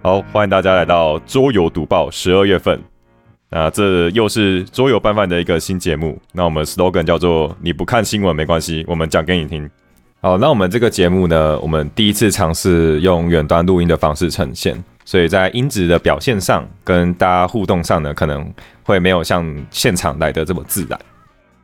好，欢迎大家来到桌游读报十二月份。那这又是桌游拌饭的一个新节目。那我们 slogan 叫做“你不看新闻没关系，我们讲给你听”。好，那我们这个节目呢，我们第一次尝试用远端录音的方式呈现，所以在音质的表现上跟大家互动上呢，可能会没有像现场来的这么自然。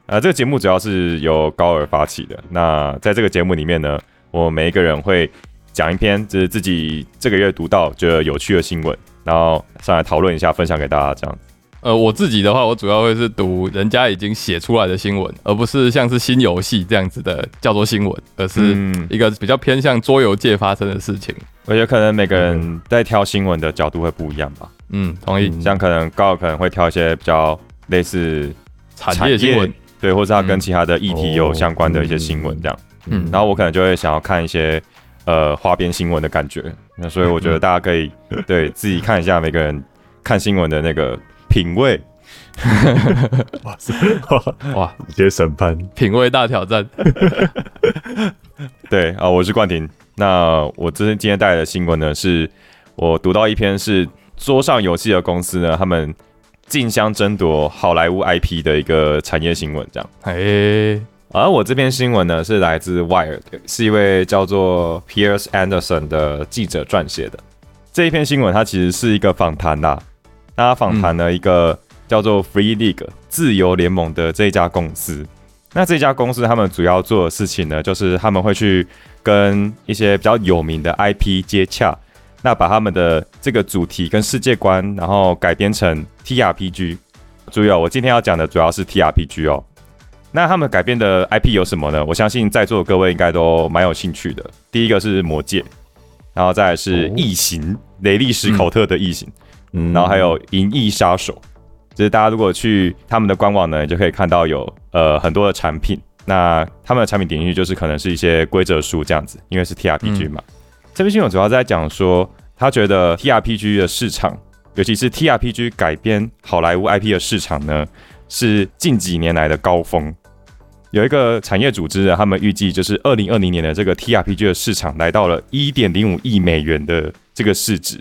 啊，这个节目主要是由高尔发起的。那在这个节目里面呢，我每一个人会讲一篇就是自己这个月读到觉得有趣的新闻，然后上来讨论一下，分享给大家这样。呃，我自己的话，我主要会是读人家已经写出来的新闻，而不是像是新游戏这样子的叫做新闻，而是一个比较偏向桌游界发生的事情。我觉得可能每个人在挑新闻的角度会不一样吧。嗯，同意。像可能高可能会挑一些比较类似产业新闻，对，或者他跟其他的议题有相关的一些新闻这样。嗯，然后我可能就会想要看一些呃花边新闻的感觉。那所以我觉得大家可以 对自己看一下每个人看新闻的那个。品味，哇塞，哇，直接审判，品味大挑战。对啊，我是冠廷。那我这今天带来的新闻呢，是我读到一篇是桌上游戏的公司呢，他们竞相争夺好莱坞 IP 的一个产业新闻，这样。哎，而我这篇新闻呢，是来自 Wire，是一位叫做 Pierce Anderson 的记者撰写的。这一篇新闻，它其实是一个访谈啦。那访谈了一个叫做 Free League 自由联盟的这一家公司。那这家公司他们主要做的事情呢，就是他们会去跟一些比较有名的 IP 接洽，那把他们的这个主题跟世界观，然后改编成 TRPG。注意哦，我今天要讲的主要是 TRPG 哦。那他们改编的 IP 有什么呢？我相信在座的各位应该都蛮有兴趣的。第一个是魔戒，然后再来是异形，雷利史考特的异形。嗯然后还有《银翼杀手》，就是大家如果去他们的官网呢，就可以看到有呃很多的产品。那他们的产品点进去就是可能是一些规则书这样子，因为是 T R P G 嘛。这篇新闻主要在讲说，他觉得 T R P G 的市场，尤其是 T R P G 改编好莱坞 I P 的市场呢，是近几年来的高峰。有一个产业组织，他们预计就是二零二零年的这个 T R P G 的市场来到了一点零五亿美元的这个市值。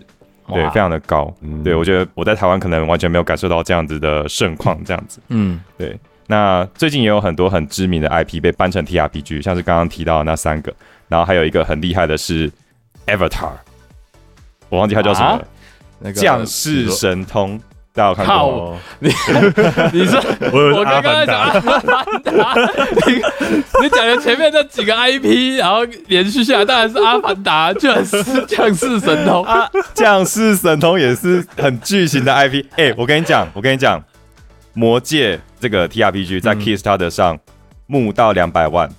对，非常的高。对我觉得我在台湾可能完全没有感受到这样子的盛况，这样子。嗯，对。那最近也有很多很知名的 IP 被搬成 TRPG，像是刚刚提到的那三个，然后还有一个很厉害的是 Avatar，我忘记它叫什么，那个降世神通。大家有看过？你 你说我我刚刚在讲 阿凡达，你 你讲的前面那几个 IP，然后连续下来当然是阿凡达，居然是降世神通啊！降世神通也是很巨型的 IP。哎，我跟你讲，我跟你讲，魔戒这个 TRPG 在 Kickstarter 上募到两百万，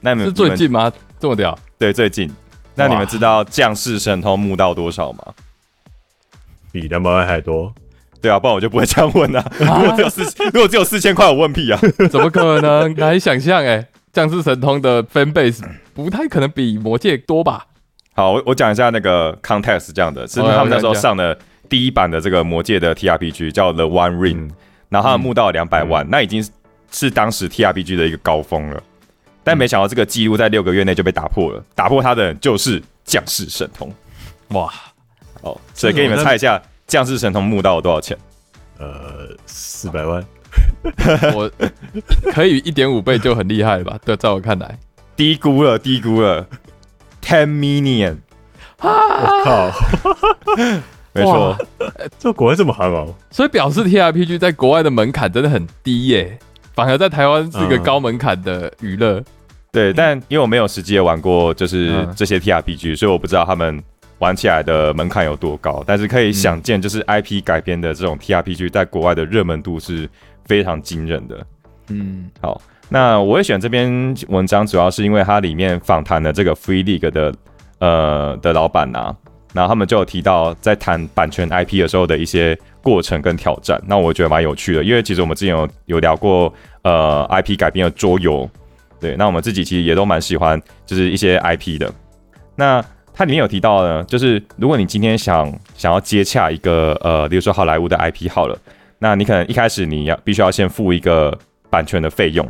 那你们是最近吗？这么屌？对，最近。那你们知道降世神通募到多少吗？比两百万还多。对啊，不然我就不会这样问啊。如果只有四，如果只有四千块，我问屁啊？怎么可能？难以想象哎！降世神通的 fan base 不太可能比魔界多吧？好，我我讲一下那个 context，这样的，是他们那时候上的第一版的这个魔界的 TRPG 叫 The One Ring，然后他们募到两百万，那已经是当时 TRPG 的一个高峰了。但没想到这个记录在六个月内就被打破了，打破它的就是降世神通。哇！哦，所以给你们猜一下。降世神童募到了多少钱？呃，四百万。我可以一点五倍就很厉害了吧？对，在我看来，低估了，低估了，ten million。我靠！没错，这国外这么憨哦。所以表示 T R P G 在国外的门槛真的很低耶，反而在台湾是一个高门槛的娱乐。对，但因为我没有实际的玩过，就是这些 T R P G，所以我不知道他们。玩起来的门槛有多高？但是可以想见，就是 IP 改编的这种 TRPG 在国外的热门度是非常惊人的。嗯，好，那我会选这篇文章，主要是因为它里面访谈的这个 Free League 的呃的老板呐，然后他们就有提到在谈版权 IP 的时候的一些过程跟挑战。那我觉得蛮有趣的，因为其实我们之前有有聊过呃 IP 改编的桌游，对，那我们自己其实也都蛮喜欢，就是一些 IP 的。那它里面有提到呢，就是如果你今天想想要接洽一个呃，比如说好莱坞的 IP 好了，那你可能一开始你要必须要先付一个版权的费用，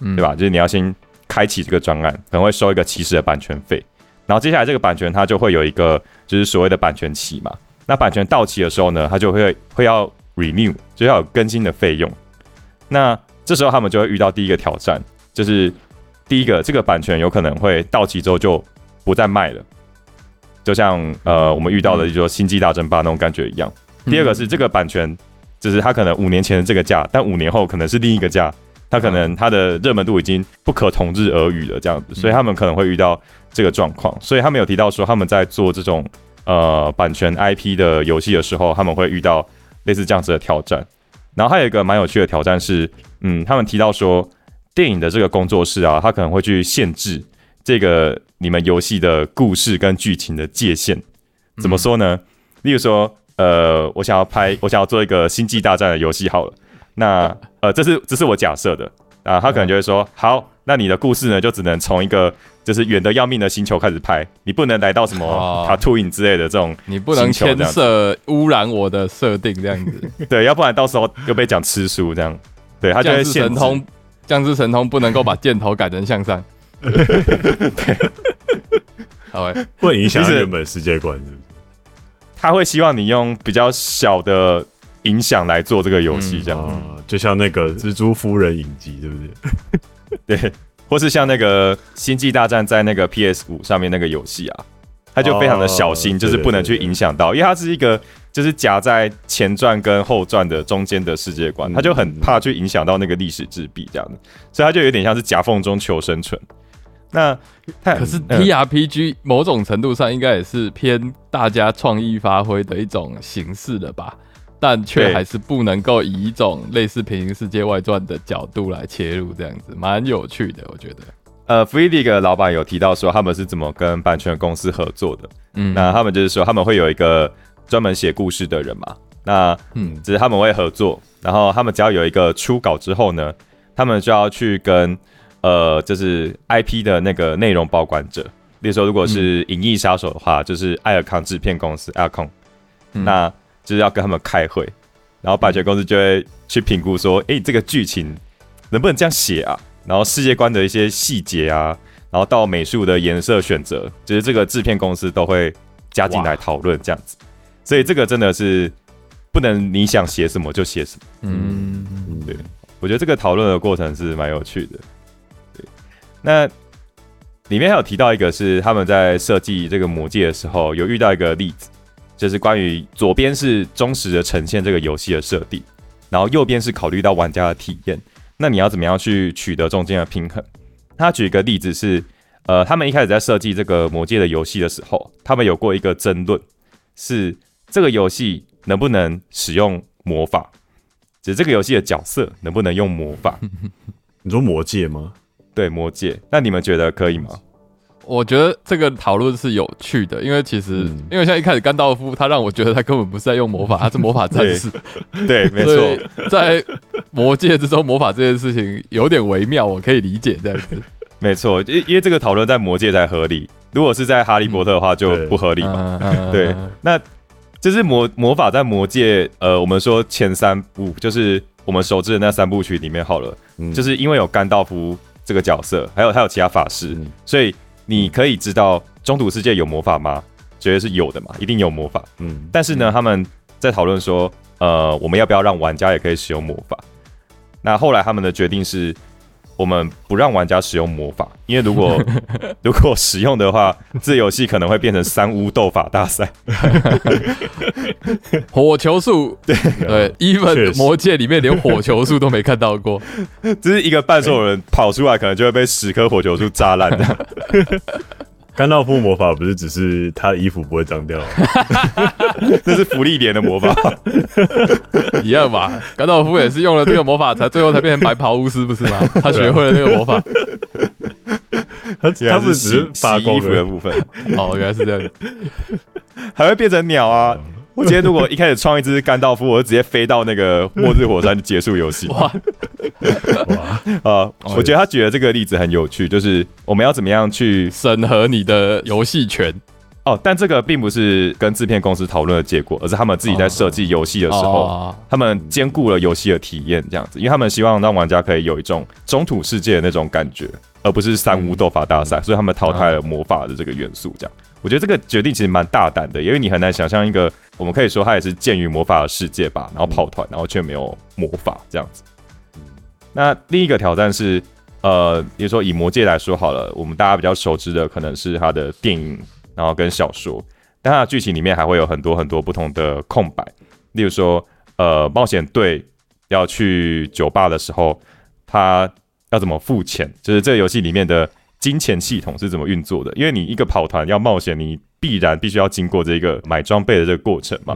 嗯对吧？就是你要先开启这个专案，可能会收一个起始的版权费，然后接下来这个版权它就会有一个就是所谓的版权期嘛，那版权到期的时候呢，它就会会要 renew，就要有更新的费用。那这时候他们就会遇到第一个挑战，就是第一个这个版权有可能会到期之后就不再卖了，就像呃我们遇到的就说《星际大争霸》那种感觉一样。第二个是这个版权，就是它可能五年前的这个价，但五年后可能是另一个价，它可能它的热门度已经不可同日而语了这样子，所以他们可能会遇到这个状况。所以他们有提到说他们在做这种呃版权 IP 的游戏的时候，他们会遇到类似这样子的挑战。然后还有一个蛮有趣的挑战是，嗯，他们提到说电影的这个工作室啊，他可能会去限制这个你们游戏的故事跟剧情的界限。怎么说呢？例如说，呃，我想要拍，我想要做一个星际大战的游戏好了。那呃，这是这是我假设的啊，他可能就会说，好，那你的故事呢，就只能从一个就是远的要命的星球开始拍，你不能来到什么塔图影之类的这种，你不能牵涉污染我的设定这样子。对，要不然到时候又被讲吃书这样。对，他就会神通，降之神通不能够把箭头改成向上。好，会影响原本世界观，是？他会希望你用比较小的影响来做这个游戏，这样，就像那个蜘蛛夫人影集，对不对？对，或是像那个星际大战在那个 PS 五上面那个游戏啊，他就非常的小心，就是不能去影响到，因为它是一个就是夹在前传跟后传的中间的世界观，他就很怕去影响到那个历史制币这样的，所以他就有点像是夹缝中求生存。那可是 T R P G 某种程度上应该也是偏大家创意发挥的一种形式了吧？但却还是不能够以一种类似《平行世界外传》的角度来切入，这样子蛮有趣的，我觉得。呃，Free League 老板有提到说他们是怎么跟版权公司合作的。嗯，那他们就是说他们会有一个专门写故事的人嘛？那嗯，只是他们会合作，然后他们只要有一个初稿之后呢，他们就要去跟。呃，就是 IP 的那个内容保管者，例如说，如果是《银翼杀手》的话，就是艾尔康制片公司 o n 那就是要跟他们开会，然后版权公司就会去评估说，哎，这个剧情能不能这样写啊？然后世界观的一些细节啊，然后到美术的颜色选择，就是这个制片公司都会加进来讨论这样子。所以这个真的是不能你想写什么就写什么。嗯，对，我觉得这个讨论的过程是蛮有趣的。那里面还有提到一个，是他们在设计这个魔戒的时候，有遇到一个例子，就是关于左边是忠实的呈现这个游戏的设定，然后右边是考虑到玩家的体验。那你要怎么样去取得中间的平衡？他举一个例子是，呃，他们一开始在设计这个魔戒的游戏的时候，他们有过一个争论，是这个游戏能不能使用魔法，就这个游戏的角色能不能用魔法？你说魔戒吗？对魔戒，那你们觉得可以吗？我觉得这个讨论是有趣的，因为其实，因为像一开始甘道夫，他让我觉得他根本不是在用魔法，他是魔法战士。对，没错，在魔界之中，魔法这件事情有点微妙，我可以理解这样子。没错，因因为这个讨论在魔界才合理，如果是在哈利波特的话就不合理嘛。对，那就是魔魔法在魔界，呃，我们说前三部就是我们熟知的那三部曲里面好了，就是因为有甘道夫。这个角色还有还有其他法师，所以你可以知道中土世界有魔法吗？绝对是有的嘛，一定有魔法。嗯，但是呢，他们在讨论说，呃，我们要不要让玩家也可以使用魔法？那后来他们的决定是。我们不让玩家使用魔法，因为如果 如果使用的话，这游戏可能会变成三巫斗法大赛。火球术，对对，even 魔界里面连火球术都没看到过，只是一个半兽人跑出来，可能就会被十颗火球术炸烂的。甘道夫魔法不是只是他的衣服不会脏掉，那是福利点的魔法，一样吧？甘道夫也是用了这个魔法，才最后才变成白袍巫师，不是吗？他学会了那个魔法，他他是只是洗衣服的部分，哦，原来是这样，还会变成鸟啊！我今天如果一开始创一只甘道夫，我就直接飞到那个末日火山就结束游戏。哇！啊，我觉得他举的这个例子很有趣，就是我们要怎么样去审核你的游戏权哦。但这个并不是跟制片公司讨论的结果，而是他们自己在设计游戏的时候，他们兼顾了游戏的体验这样子，因为他们希望让玩家可以有一种中土世界的那种感觉。而不是三无斗法大赛，所以他们淘汰了魔法的这个元素。这样，我觉得这个决定其实蛮大胆的，因为你很难想象一个我们可以说它也是鉴于魔法的世界吧，然后跑团，然后却没有魔法这样子。那另一个挑战是，呃，比如说以魔界来说好了，我们大家比较熟知的可能是它的电影，然后跟小说，但它的剧情里面还会有很多很多不同的空白，例如说，呃，冒险队要去酒吧的时候，他要怎么付钱？就是这个游戏里面的金钱系统是怎么运作的？因为你一个跑团要冒险，你必然必须要经过这个买装备的这个过程嘛。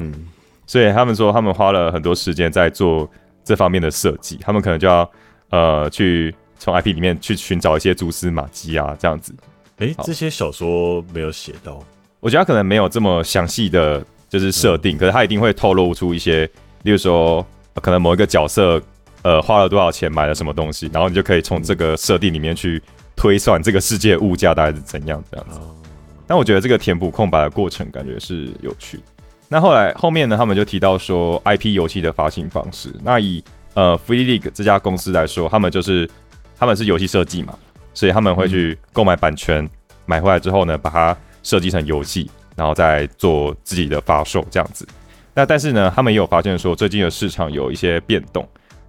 所以他们说，他们花了很多时间在做这方面的设计，他们可能就要。呃，去从 IP 里面去寻找一些蛛丝马迹啊，这样子。哎，这些小说没有写到，我觉得他可能没有这么详细的就是设定，可是他一定会透露出一些，例如说，可能某一个角色呃花了多少钱买了什么东西，然后你就可以从这个设定里面去推算这个世界物价大概是怎样这样子。但我觉得这个填补空白的过程感觉是有趣。那后来后面呢，他们就提到说 IP 游戏的发行方式，那以呃，Free League 这家公司来说，他们就是他们是游戏设计嘛，所以他们会去购买版权，买回来之后呢，把它设计成游戏，然后再做自己的发售这样子。那但是呢，他们也有发现说，最近的市场有一些变动，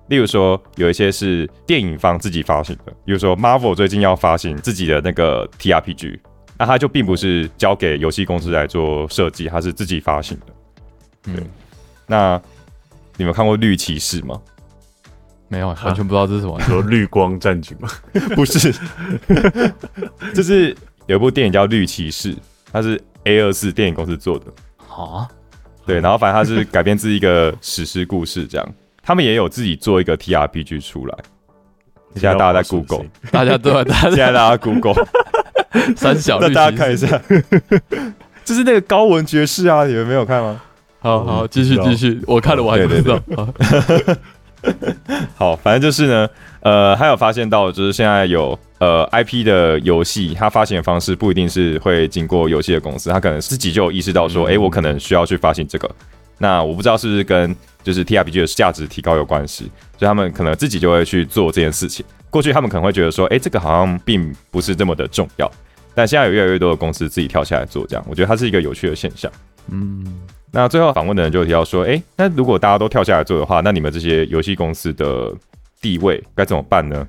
例如说有一些是电影方自己发行的，比如说 Marvel 最近要发行自己的那个 TRPG，那它就并不是交给游戏公司来做设计，它是自己发行的。对，那你们看过绿骑士吗？没有，完全不知道这是什么。说绿光战警吗？不是，就是有一部电影叫《绿骑士》，它是 A 二四电影公司做的。啊？对，然后反正它是改编自一个史诗故事，这样。他们也有自己做一个 TRPG 出来。现在大家在 Google，大家都在，现在大家 Google 三小，那大家看一下，就是那个高文爵士啊，你们没有看吗？好好，继续继续，我看了我还不知道。好，反正就是呢，呃，还有发现到，就是现在有呃 IP 的游戏，它发行的方式不一定是会经过游戏的公司，它可能自己就有意识到说，哎，我可能需要去发行这个。那我不知道是不是跟就是 TRPG 的价值提高有关系，所以他们可能自己就会去做这件事情。过去他们可能会觉得说，哎，这个好像并不是这么的重要，但现在有越来越多的公司自己跳下来做这样，我觉得它是一个有趣的现象。嗯。那最后访问的人就提到说，哎，那如果大家都跳下来做的话，那你们这些游戏公司的地位该怎么办呢？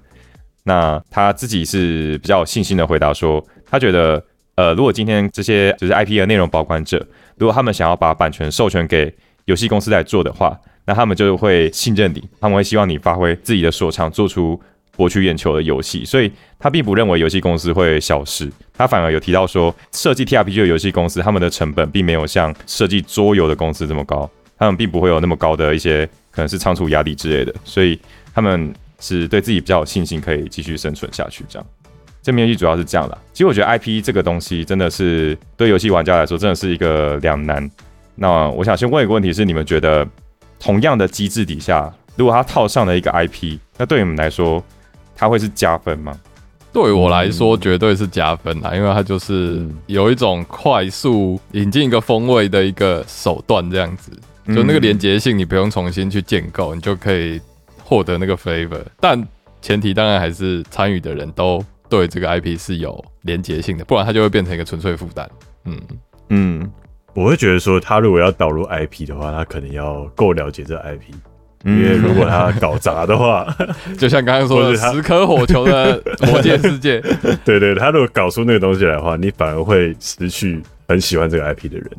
那他自己是比较有信心的回答说，他觉得，呃，如果今天这些就是 IP 的内容保管者，如果他们想要把版权授权给游戏公司来做的话，那他们就会信任你，他们会希望你发挥自己的所长，做出。博取眼球的游戏，所以他并不认为游戏公司会消失。他反而有提到说，设计 TRPG 的游戏公司，他们的成本并没有像设计桌游的公司这么高，他们并不会有那么高的一些可能是仓储压力之类的，所以他们是对自己比较有信心，可以继续生存下去。这样，这面游戏主要是这样的。其实我觉得 IP 这个东西真的是对游戏玩家来说真的是一个两难。那我想先问一个问题：是你们觉得同样的机制底下，如果它套上了一个 IP，那对你们来说？它会是加分吗？对我来说，绝对是加分啦，因为它就是有一种快速引进一个风味的一个手段，这样子，就那个连接性，你不用重新去建构，你就可以获得那个 flavor。但前提当然还是参与的人都对这个 IP 是有连接性的，不然它就会变成一个纯粹负担。嗯嗯，我会觉得说，他如果要导入 IP 的话，他可能要够了解这 IP。因为如果他搞砸的话，就像刚刚说的十颗火球的 魔界世界，对对，他如果搞出那个东西来的话，你反而会失去很喜欢这个 IP 的人，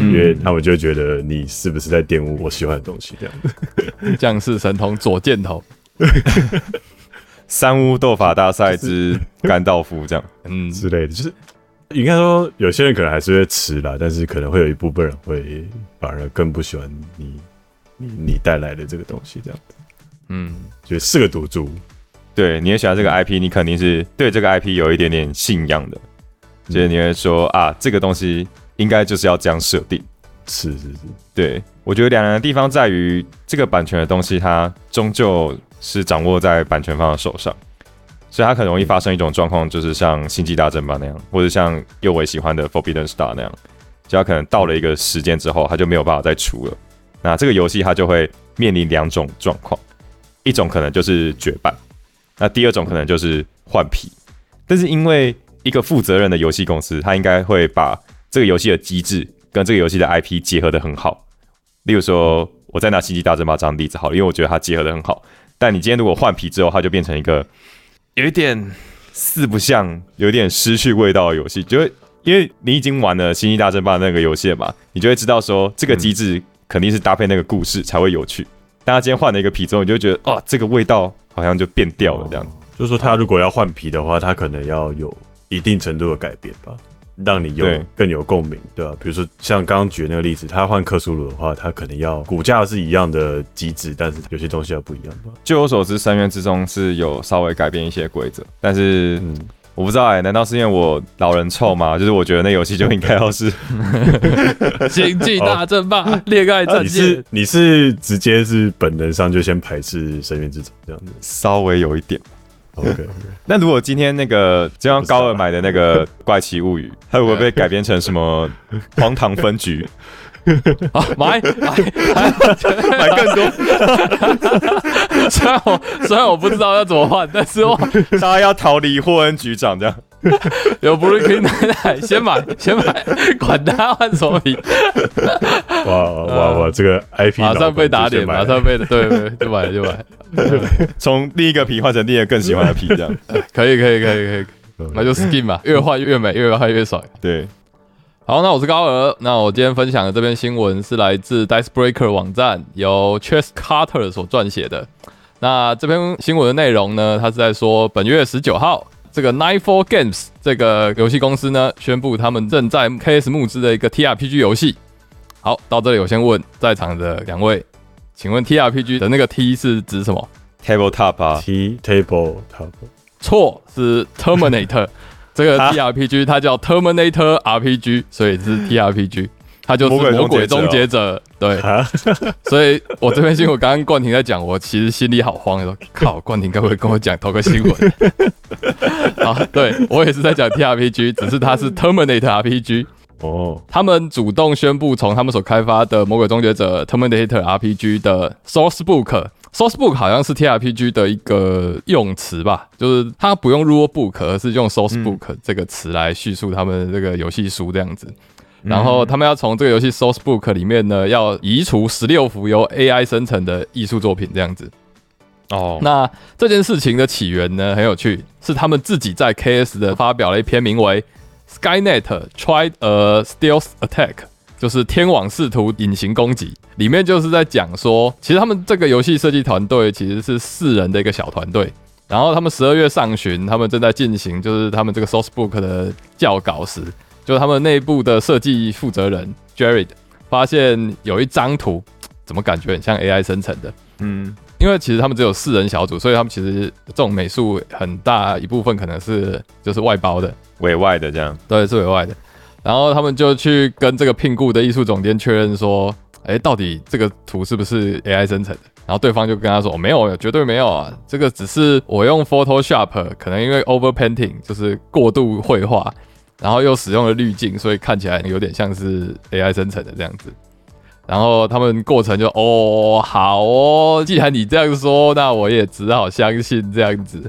因为他们就觉得你是不是在玷污我喜欢的东西这样。将士神童左箭头，三巫斗法大赛之甘道夫这样，嗯。之类的，就是应该说有些人可能还是会吃啦，但是可能会有一部分人会反而更不喜欢你。你你带来的这个东西，这样子，嗯，就是个赌注。对，你也喜欢这个 IP，你肯定是对这个 IP 有一点点信仰的，所以你会说啊，这个东西应该就是要这样设定。是是是，对我觉得两难的地方在于，这个版权的东西，它终究是掌握在版权方的手上，所以它很容易发生一种状况，就是像《星际大争霸》那样，或者像右伟喜欢的《Forbidden Star》那样，就它可能到了一个时间之后，它就没有办法再出了。那这个游戏它就会面临两种状况，一种可能就是绝版，那第二种可能就是换皮。但是因为一个负责任的游戏公司，它应该会把这个游戏的机制跟这个游戏的 IP 结合的很好。例如说，我在拿《星际大争霸》这样例子好了，因为我觉得它结合的很好。但你今天如果换皮之后，它就变成一个有一点四不像、有点失去味道的游戏，就会因为你已经玩了《星际大争霸》那个游戏嘛，你就会知道说这个机制肯定是搭配那个故事才会有趣。但他今天换了一个皮之后，你就觉得哦，这个味道好像就变掉了这样。就是说，他如果要换皮的话，他可能要有一定程度的改变吧，让你有更有共鸣，对吧？比如说像刚刚举的那个例子，他换克苏鲁的话，他可能要骨架是一样的机制，但是有些东西要不一样吧。据我所知，深渊之中是有稍微改变一些规则，但是嗯。我不知道哎，难道是因为我老人臭吗？就是我觉得那游戏就应该要是 星际大争霸、恋爱战你是你是直接是本能上就先排斥深渊之中这样子，稍微有一点。OK，那如果今天那个就像高尔买的那个 怪奇物语，它会不会被改编成什么荒唐分局？啊，买买买更多。虽然我虽然我不知道要怎么换，但是我他要逃离霍恩局长这样。有布鲁克林奶奶，先买 先买，管他换什么皮。哇哇哇！这个 IP 马上被打脸，马上被对对，就买就买。从另一个皮换成另一个更喜欢的皮，这样可以可以可以可以，那就 skin 吧，越换越美，越换越帅。对。好，那我是高尔。那我今天分享的这篇新闻是来自 Dicebreaker 网站，由 Chess Carter 所撰写的。那这篇新闻的内容呢，他是在说，本月十九号，这个 night four Games 这个游戏公司呢，宣布他们正在 KS 募资的一个 TRPG 游戏。好，到这里我先问在场的两位，请问 TRPG 的那个 T 是指什么？Tabletop 啊，T Tabletop，错，是 Terminator。这个 T R P G 它叫 Terminator R P G，所以是 T R P G，它就是魔鬼终结者。对，所以我这边新闻刚刚冠廷在讲，我其实心里好慌，说靠，冠廷该不会跟我讲同个新闻？好，对我也是在讲 T R P G，只是它是 Terminator R P G。哦，他们主动宣布从他们所开发的魔鬼终结者 Terminator R P G 的 Source Book。Sourcebook 好像是 TRPG 的一个用词吧，就是它不用 rule book，而是用 sourcebook 这个词来叙述他们这个游戏书这样子。然后他们要从这个游戏 sourcebook 里面呢，要移除十六幅由 AI 生成的艺术作品这样子。哦，那这件事情的起源呢很有趣，是他们自己在 KS 的发表了一篇名为 Skynet tried a stealth attack。就是天网试图隐形攻击，里面就是在讲说，其实他们这个游戏设计团队其实是四人的一个小团队，然后他们十二月上旬，他们正在进行就是他们这个 source book 的校稿时，就他们内部的设计负责人 Jared 发现有一张图，怎么感觉很像 AI 生成的？嗯，因为其实他们只有四人小组，所以他们其实这种美术很大一部分可能是就是外包的、委外的这样，对，是委外的。然后他们就去跟这个聘雇的艺术总监确认说：“哎，到底这个图是不是 AI 生成的？”然后对方就跟他说：“没有，绝对没有啊！这个只是我用 Photoshop，可能因为 Overpainting 就是过度绘画，然后又使用了滤镜，所以看起来有点像是 AI 生成的这样子。”然后他们过程就：“哦，好哦，既然你这样说，那我也只好相信这样子。”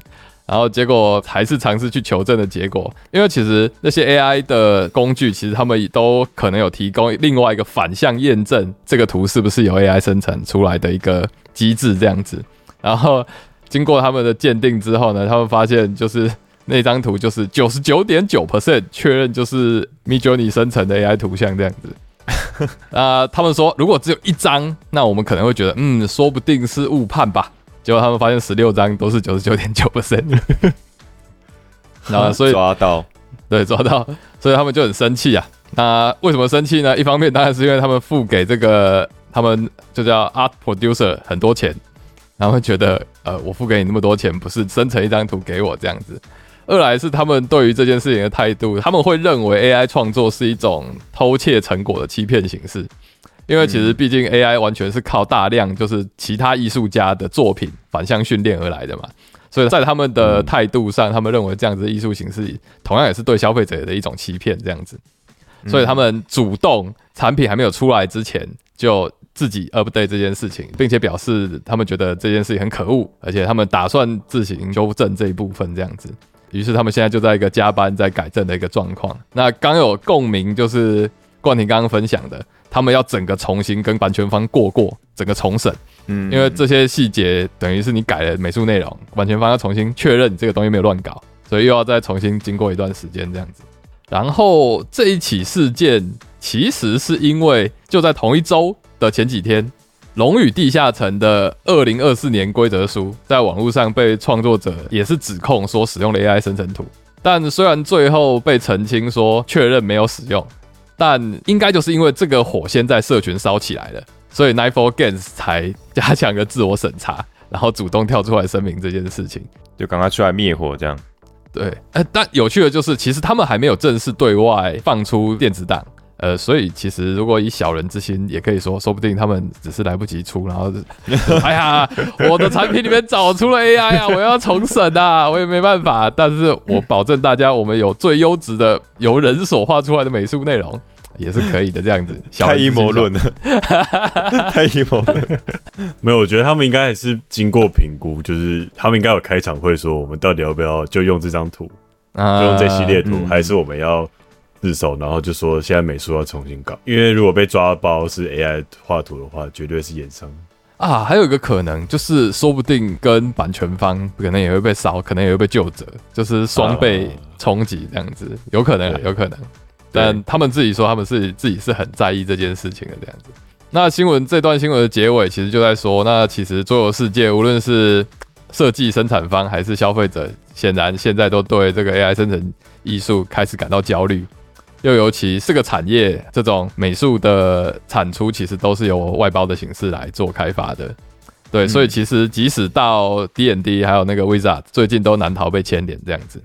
然后结果还是尝试去求证的结果，因为其实那些 AI 的工具，其实他们都可能有提供另外一个反向验证这个图是不是由 AI 生成出来的一个机制这样子。然后经过他们的鉴定之后呢，他们发现就是那张图就是九十九点九 percent 确认就是 Midjourney 生成的 AI 图像这样子。啊，他们说如果只有一张，那我们可能会觉得嗯，说不定是误判吧。结果他们发现十六张都是九十九点九 percent，然后所以抓到，对抓到，所以他们就很生气啊。那为什么生气呢？一方面当然是因为他们付给这个他们就叫 art producer 很多钱，然后觉得呃我付给你那么多钱，不是生成一张图给我这样子。二来是他们对于这件事情的态度，他们会认为 AI 创作是一种偷窃成果的欺骗形式。因为其实毕竟 AI 完全是靠大量就是其他艺术家的作品反向训练而来的嘛，所以在他们的态度上，他们认为这样子的艺术形式同样也是对消费者的一种欺骗，这样子，所以他们主动产品还没有出来之前就自己 update 这件事情，并且表示他们觉得这件事情很可恶，而且他们打算自行修正这一部分这样子。于是他们现在就在一个加班在改正的一个状况。那刚有共鸣，就是冠廷刚刚分享的，他们要整个重新跟版权方过过，整个重审。嗯，因为这些细节等于是你改了美术内容，版权方要重新确认你这个东西没有乱搞，所以又要再重新经过一段时间这样子。然后这一起事件其实是因为就在同一周的前几天。龙与地下城的二零二四年规则书在网络上被创作者也是指控说使用了 AI 生成图，但虽然最后被澄清说确认没有使用，但应该就是因为这个火先在社群烧起来了，所以 Nine Four Games 才加强了自我审查，然后主动跳出来声明这件事情，就赶快出来灭火这样。对，哎，但有趣的就是，其实他们还没有正式对外放出电子档。呃，所以其实如果以小人之心，也可以说，说不定他们只是来不及出，然后，哎呀，我的产品里面找出了 AI 啊，我要重审啊，我也没办法。但是我保证大家，我们有最优质的由人所画出来的美术内容，也是可以的。这样子，太阴谋论了，太阴谋论。没有，我觉得他们应该也是经过评估，就是他们应该有开场会说，我们到底要不要就用这张图，就用这系列图，还是我们要。自首，然后就说现在美术要重新搞，因为如果被抓包是 AI 画图的话，绝对是演伤啊。还有一个可能就是，说不定跟版权方可能也会被烧，可能也会被救责，就是双倍冲击这样子，有可能，有可能。但他们自己说他们是自己是很在意这件事情的这样子。那新闻这段新闻的结尾其实就在说，那其实桌游世界无论是设计生产方还是消费者，显然现在都对这个 AI 生成艺术开始感到焦虑。又尤其是个产业，这种美术的产出其实都是由外包的形式来做开发的，对，所以其实即使到 D N D 还有那个 Visa，最近都难逃被牵连这样子。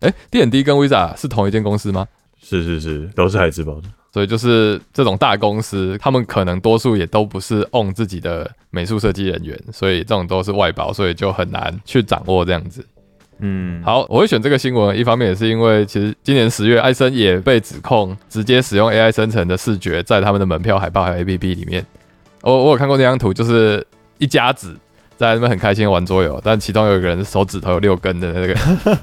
哎，D N D 跟 Visa 是同一间公司吗？是是是，都是海之宝的。所以就是这种大公司，他们可能多数也都不是 own 自己的美术设计人员，所以这种都是外包，所以就很难去掌握这样子。嗯，好，我会选这个新闻，一方面也是因为其实今年十月，艾森也被指控直接使用 AI 生成的视觉在他们的门票、海报还有 APP 里面。我我有看过那张图，就是一家子在那边很开心玩桌游，但其中有一个人手指头有六根的那个。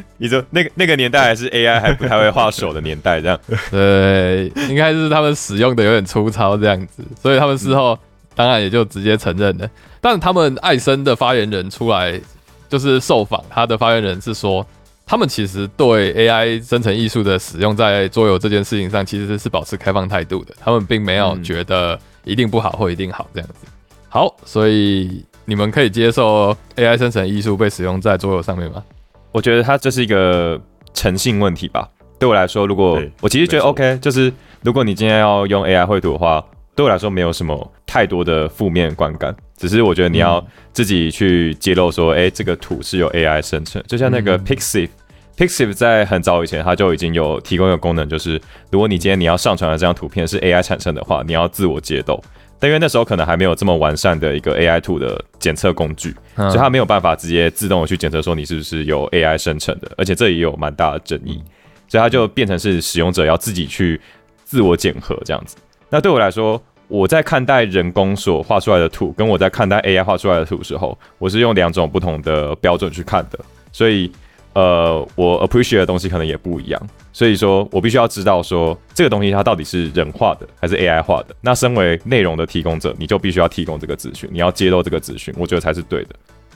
你说那个那个年代还是 AI 还不太会画手的年代，这样 对，应该是他们使用的有点粗糙这样子，所以他们事后当然也就直接承认了。但他们艾森的发言人出来。就是受访，他的发言人是说，他们其实对 AI 生成艺术的使用在桌游这件事情上，其实是保持开放态度的。他们并没有觉得一定不好或一定好这样子。好，所以你们可以接受 AI 生成艺术被使用在桌游上面吗？我觉得它这是一个诚信问题吧。对我来说，如果我其实觉得 OK，就是如果你今天要用 AI 绘图的话，对我来说没有什么太多的负面观感。只是我觉得你要自己去揭露说，哎，这个图是由 AI 生成，就像那个 Pixiv，Pixiv 在很早以前它就已经有提供一个功能，就是如果你今天你要上传的这张图片是 AI 产生的话，你要自我揭露。但因为那时候可能还没有这么完善的一个 AI 图的检测工具，所以它没有办法直接自动的去检测说你是不是有 AI 生成的，而且这也有蛮大的争议，所以它就变成是使用者要自己去自我检核这样子。那对我来说。我在看待人工所画出来的图，跟我在看待 AI 画出来的图时候，我是用两种不同的标准去看的，所以呃，我 appreciate 的东西可能也不一样。所以说我必须要知道说这个东西它到底是人画的还是 AI 画的。那身为内容的提供者，你就必须要提供这个资讯，你要揭露这个资讯，我觉得才是对的。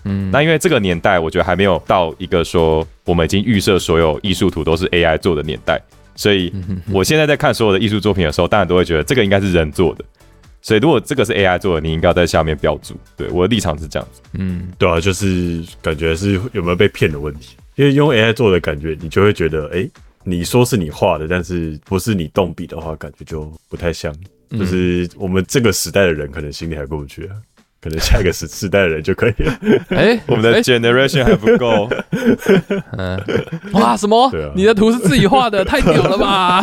嗯，那因为这个年代，我觉得还没有到一个说我们已经预设所有艺术图都是 AI 做的年代，所以我现在在看所有的艺术作品的时候，当然都会觉得这个应该是人做的。所以，如果这个是 AI 做的，你应该要在下面标注。对我的立场是这样子。嗯，对啊，就是感觉是有没有被骗的问题。因为用 AI 做的感觉，你就会觉得，哎，你说是你画的，但是不是你动笔的话，感觉就不太像。就是我们这个时代的人，可能心里还过不去啊。可能下一个时时代的人就可以了。哎，我们的 generation 还不够。嗯，哇，什么？对啊，你的图是自己画的，太屌了吧？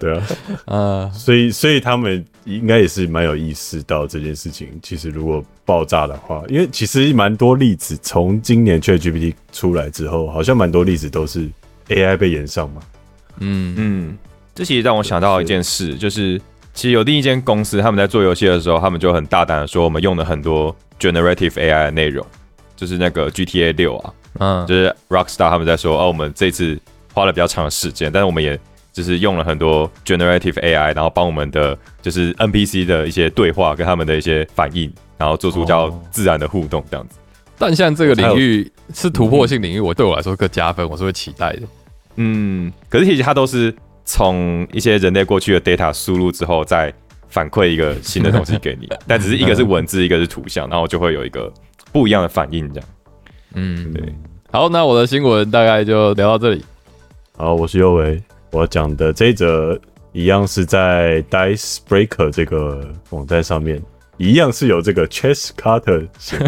对啊，呃，所以所以他们应该也是蛮有意识到这件事情。其实如果爆炸的话，因为其实蛮多例子，从今年 ChatGPT 出来之后，好像蛮多例子都是 AI 被延上嘛。嗯嗯，这其实让我想到一件事，就是。其实有另一间公司，他们在做游戏的时候，他们就很大胆的说，我们用了很多 generative AI 的内容，就是那个 GTA 六啊，嗯，就是 Rockstar 他们在说，哦，我们这次花了比较长的时间，但是我们也就是用了很多 generative AI，然后帮我们的就是 NPC 的一些对话跟他们的一些反应，然后做出比较自然的互动这样子。但像这个领域是突破性领域，我对我来说更加分，我是会期待的。嗯，可是其实它都是从一些人类过去的 data 输入之后，再反馈一个新的东西给你，但只是一个是文字，一个是图像，然后就会有一个不一样的反应，这样。嗯，对。好，那我的新闻大概就聊到这里。好，我是尤维，我讲的这一则一样是在 Dice Breaker 这个网站上面。一样是有这个 Chess Carter 写，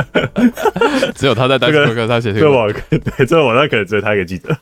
只有他在单个他写这个网 对这个网站可能只有他一个记得。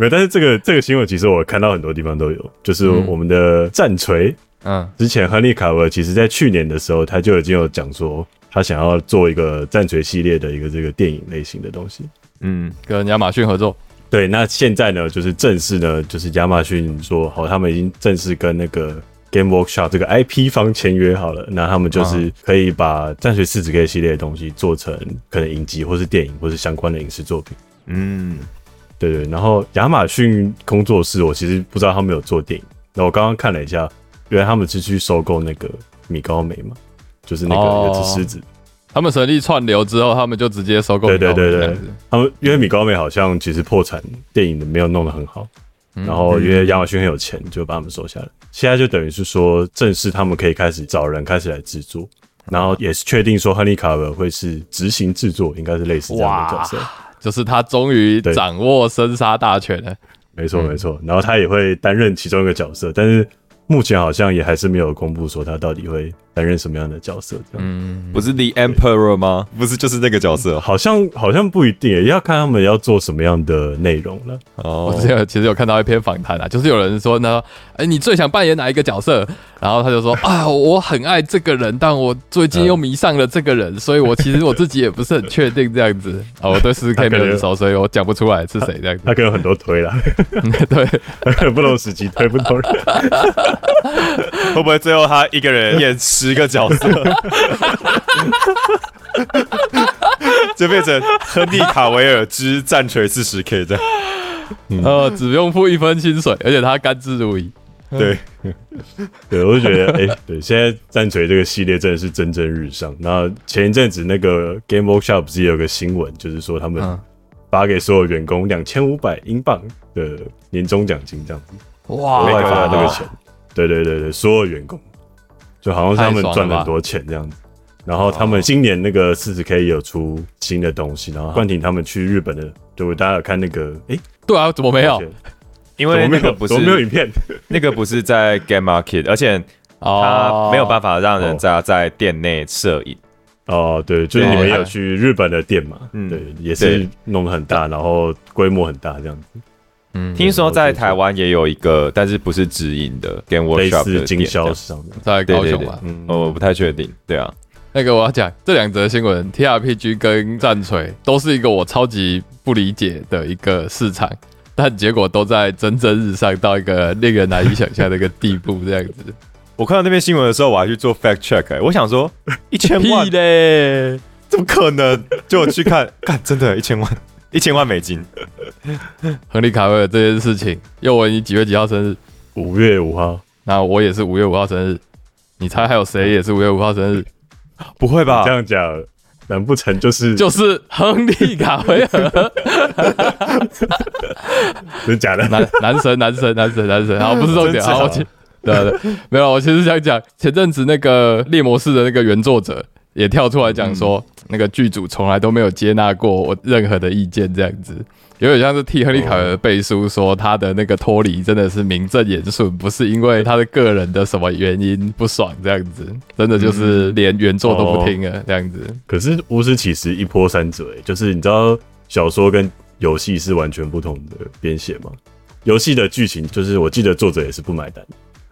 没有，但是这个这个新闻其实我看到很多地方都有，就是我们的战锤，嗯，之前亨利卡维其实在去年的时候他就已经有讲说他想要做一个战锤系列的一个这个电影类型的东西，嗯，跟亚马逊合作。对，那现在呢就是正式呢就是亚马逊说好，他们已经正式跟那个。Game Workshop 这个 IP 方签约好了，那他们就是可以把战锤四子 K 系列的东西做成可能影集或是电影或是相关的影视作品。嗯，对对。然后亚马逊工作室，我其实不知道他们有做电影。那我刚刚看了一下，原来他们是去收购那个米高梅嘛，就是那个有只狮子。他们成立串流之后，他们就直接收购。对对对对，他们因为米高梅好像其实破产，电影的没有弄得很好。然后因为亚马逊很有钱，就把他们收下来。现在就等于是说，正式他们可以开始找人开始来制作，然后也是确定说，亨利卡尔会是执行制作，应该是类似这样的角色，就是他终于掌握生杀大权了。没错没错，然后他也会担任其中一个角色，但是。目前好像也还是没有公布说他到底会担任什么样的角色。嗯，不是 The Emperor 吗？不是，就是那个角色。好像好像不一定，也要看他们要做什么样的内容了。哦，我之前其实有看到一篇访谈啊，就是有人说呢，哎，你最想扮演哪一个角色？然后他就说 啊，我很爱这个人，但我最近又迷上了这个人，所以我其实我自己也不是很确定这样子。啊，我对四 K 没有很熟，所以我讲不出来是谁这样。他可能很多推了，对，不同时期推不同人。会不会最后他一个人演十个角色，就变成亨利卡维尔之战锤四十 K 这样？呃，只用付一分薪水，而且他甘之如饴。对，对，我就觉得，哎，对，现在战锤这个系列真的是蒸蒸日上。然后前一阵子那个 Game Workshop 不是有个新闻，就是说他们发给所有员工两千五百英镑的年终奖金，这样子，哇，额外发那个钱。对对对对，所有员工就好像他们赚很多钱这样子，然后他们今年那个四十 K 有出新的东西，然后冠廷他们去日本的，对，大家有看那个？哎，对啊，怎么没有？因为那个不是没有影片，那个不是在 Game Market，而且他没有办法让人家在店内摄影。哦，对，就是你们有去日本的店嘛？嗯，对，也是弄得很大，然后规模很大这样子。嗯，听说在台湾也有一个，但是不是直营的，Game Workshop 的经销商在高雄吧？嗯，我不太确定。对啊，那个我要讲这两则新闻，T R P G 跟战锤都是一个我超级不理解的一个市场，但结果都在蒸蒸日上，到一个令人难以想象的一个地步。这样子，我看到那篇新闻的时候，我还去做 fact check，我想说一千万嘞，怎么可能？就我去看，看真的，一千万。一千万美金，亨利卡维尔这件事情。又问你几月几号生日？五月五号。那我也是五月五号生日。你猜还有谁也是五月五号生日？不会吧？这样讲，难不成就是就是亨利卡维尔？真的假的？男男神男神男神男神。好，不是重点。好，我对对，没有。我其实想讲，前阵子那个猎魔士的那个原作者。也跳出来讲说，那个剧组从来都没有接纳过我任何的意见，这样子。有点像是替亨利凯尔背书，说他的那个脱离真的是名正言顺，不是因为他的个人的什么原因不爽这样子，真的就是连原作都不听了这样子。可是巫师其实一波三折，就是你知道小说跟游戏是完全不同的编写吗？游戏的剧情就是我记得作者也是不买单，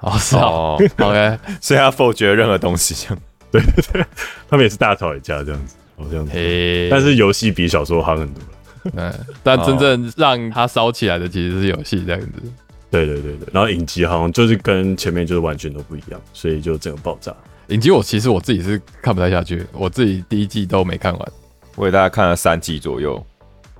哦是哦，OK，所以他否决任何东西这样。对对 对，他们也是大吵一架这样子，好像。嘿，但是游戏比小说好很多。嗯，但真正让它烧起来的其实是游戏这样子。对对对对，然后影集好像就是跟前面就是完全都不一样，所以就整个爆炸。影集我其实我自己是看不太下去，我自己第一季都没看完。我给大家看了三季左右，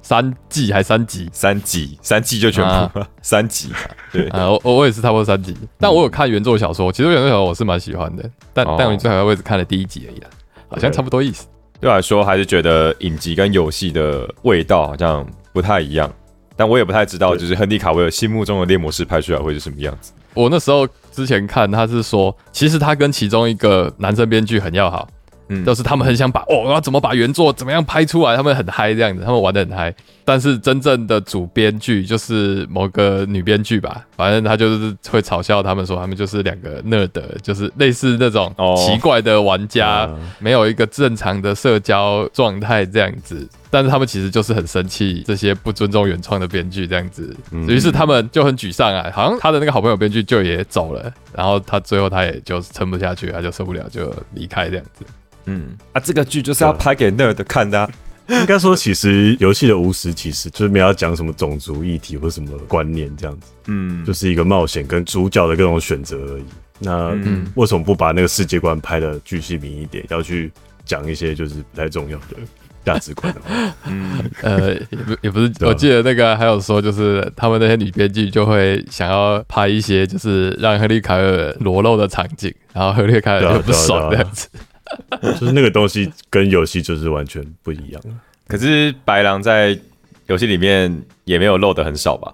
三季还三集？三集，三季就全部了，三集。对，啊，我我也是差不多三集，但我有看原作小说，其实原作小说我是蛮喜欢的，但但我最好我只看了第一集而已啦，好像差不多意思。对我来说，还是觉得影集跟游戏的味道好像不太一样，但我也不太知道，就是亨利卡维尔心目中的猎魔师拍出来会是什么样子。我那时候之前看，他是说，其实他跟其中一个男生编剧很要好。嗯，就是他们很想把哦，要怎么把原作怎么样拍出来，他们很嗨这样子，他们玩的很嗨。但是真正的主编剧就是某个女编剧吧，反正她就是会嘲笑他们说，他们就是两个 nerd，就是类似那种奇怪的玩家，没有一个正常的社交状态这样子。但是他们其实就是很生气这些不尊重原创的编剧这样子，于是他们就很沮丧啊，好像他的那个好朋友编剧就也走了，然后他最后他也就撑不下去，他就受不了就离开这样子。嗯啊，这个剧就是要拍给 nerd 看的。应该说，其实游戏的无实其实就是没有讲什么种族议题或什么观念这样子。嗯，就是一个冒险跟主角的各种选择而已。那为什么不把那个世界观拍的巨细明一点？要去讲一些就是不太重要的价值观？嗯，呃，也不也不是，我记得那个还有说，就是他们那些女编剧就会想要拍一些就是让赫利凯尔裸露的场景，然后赫利凯尔就不爽这样子。就是那个东西跟游戏就是完全不一样。可是白狼在游戏里面也没有漏的很少吧？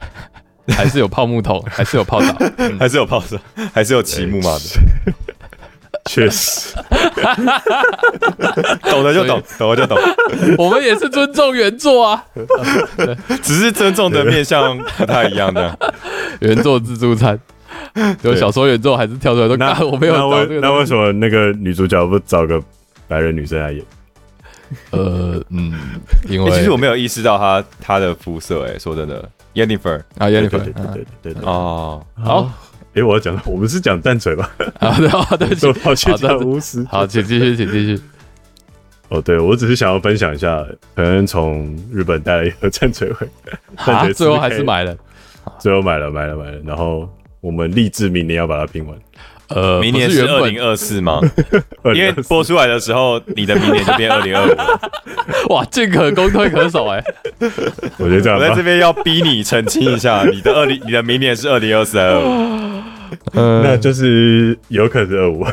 还是有泡木桶，还是有泡澡，还是有泡澡，还是有骑木马的。确实，懂的就懂，懂的就懂。我们也是尊重原作啊，只是尊重的面向不太一样的。原作自助餐。有小说原作还是跳出来都那我没有那为什么那个女主角不找个白人女生来演？呃嗯，因为其实我没有意识到她她的肤色哎，说真的，Jennifer。啊，Jennifer 对对对对哦。好，哎我要讲我们是讲淡水吧？啊对对，抱歉讲巫师，好请继续请继续。哦对，我只是想要分享一下，可能从日本带了一个战锤回来，最后还是买了，最后买了买了买了，然后。我们立志明年要把它拼完。呃，明年是二零二四吗？因为播出来的时候，你的明年就变二零二五。哇，进可攻退可守哎！我觉得这样，我在这边要逼你澄清一下，你的二零，你的明年是二零二四二五。那就是有可能是二五，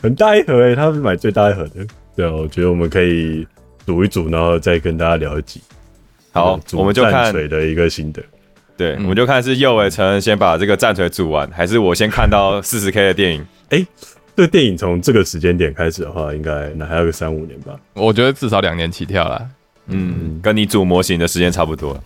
很大一盒哎，他是买最大一盒的。对啊，我觉得我们可以组一组，然后再跟大家聊一集。好，我们就看水的一个心得。对，我们就看是右尾成先把这个战锤组完，还是我先看到 四十 K 的电影？哎，这个电影从这个时间点开始的话，应该那还有个三五年吧？我觉得至少两年起跳啦。嗯，跟你组模型的时间差不多。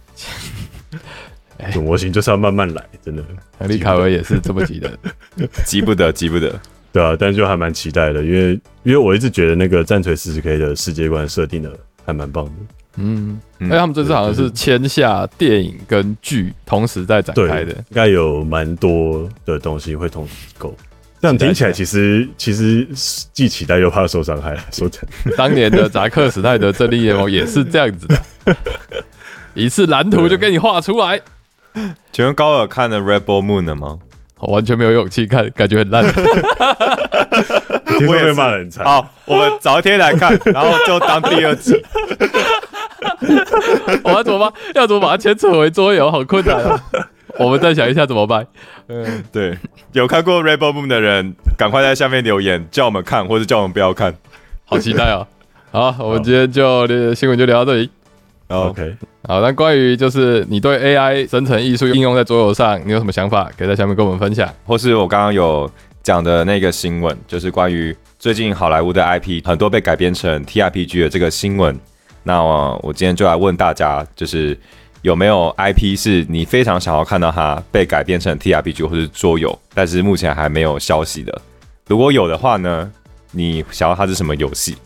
组模型就是要慢慢来，真的。亨利卡维也是这么急的，急不得，急不得。对啊，但就还蛮期待的，因为因为我一直觉得那个战锤四十 K 的世界观设定的还蛮棒的。嗯，哎，他们这次好像是签下电影跟剧同时在展开的，应该有蛮多的东西会同时购。这样听起来，其实其实既期待又怕受伤害。说真，当年的扎克史泰德《正义联盟》也是这样子的，一次蓝图就给你画出来。请问高尔看了《Red Bull Moon》了吗？我完全没有勇气看，感觉很烂。我也骂人惨。好，我们早一天来看，然后就当第二集。我要怎么办？要怎么把它牵扯回桌游？好困难啊！我们再想一下怎么办。嗯，对，有看过《Rebel Moon》的人，赶快在下面留言，叫我们看，或者叫我们不要看。好期待哦！好，我们今天就新闻就聊到这里。OK，好。那关于就是你对 AI 生成艺术应用在桌游上，你有什么想法？可以在下面跟我们分享。或是我刚刚有讲的那个新闻，就是关于最近好莱坞的 IP 很多被改编成 TRPG 的这个新闻。那我今天就来问大家，就是有没有 IP 是你非常想要看到它被改编成 TRPG 或是桌游，但是目前还没有消息的？如果有的话呢，你想要它是什么游戏？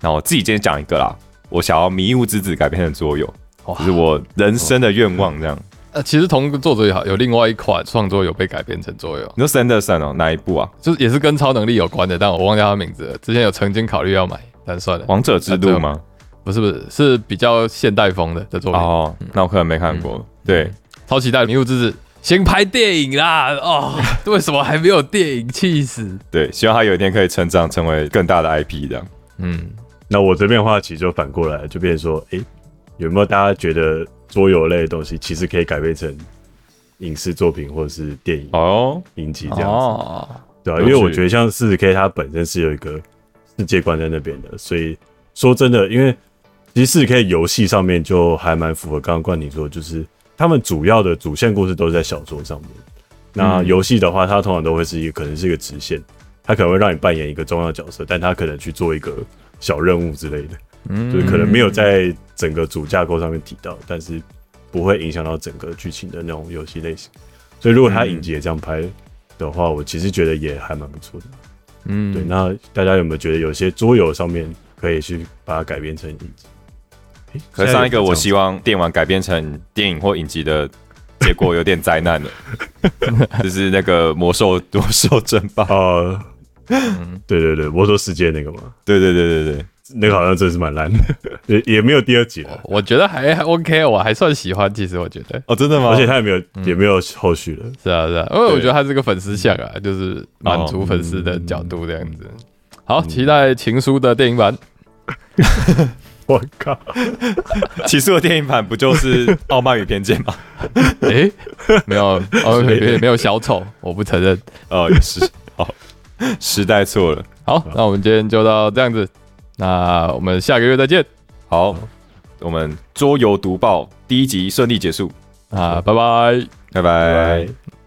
那我自己今天讲一个啦，我想要《迷雾之子》改编成桌游，就是我人生的愿望这样。呃，其实同一个作者也好，有另外一款创作有被改编成桌游，你说 Sanderson 哦，哪一部啊？就是也是跟超能力有关的，但我忘掉他名字了。之前有曾经考虑要买，但算了。王者之路吗？不是不是，是比较现代风的的作品哦。那我可能没看过。对，超期待《迷雾之子》先拍电影啦！哦，为什么还没有电影？气死！对，希望他有一天可以成长成为更大的 IP 这样。嗯，那我这边的话，其实就反过来，就变成说，哎，有没有大家觉得桌游类的东西，其实可以改编成影视作品或者是电影哦，影集这样子，对啊，因为我觉得像四十 K 它本身是有一个世界观在那边的，所以说真的，因为其实四十 K 游戏上面就还蛮符合刚刚冠廷说，就是他们主要的主线故事都是在小说上面。那游戏的话，它通常都会是一个可能是一个直线，它可能会让你扮演一个重要角色，但它可能去做一个小任务之类的，嗯，就是可能没有在整个主架构上面提到，但是不会影响到整个剧情的那种游戏类型。所以如果它影集也这样拍的话，我其实觉得也还蛮不错的。嗯，对。那大家有没有觉得有些桌游上面可以去把它改编成影集？可上一个我希望电玩改编成电影或影集的。结果有点灾难了，就是那个魔兽魔兽争霸啊，对对对，魔兽世界那个嘛，对对对对对，那个好像真是蛮烂的，也 也没有第二集了。我觉得还 OK，我还算喜欢。其实我觉得哦，真的吗？而且他也没有也没有后续了。是啊是啊，因为我觉得他是个粉丝像啊，就是满足粉丝的角度这样子。好，期待情书的电影版。我靠！起诉的电影版不就是《傲慢与偏见》吗？哎，没有，哦，没有小丑，我不承认。哦，也是，好，时代错了。好，那我们今天就到这样子，那我们下个月再见。好，我们桌游读报第一集顺利结束啊，拜拜，拜拜。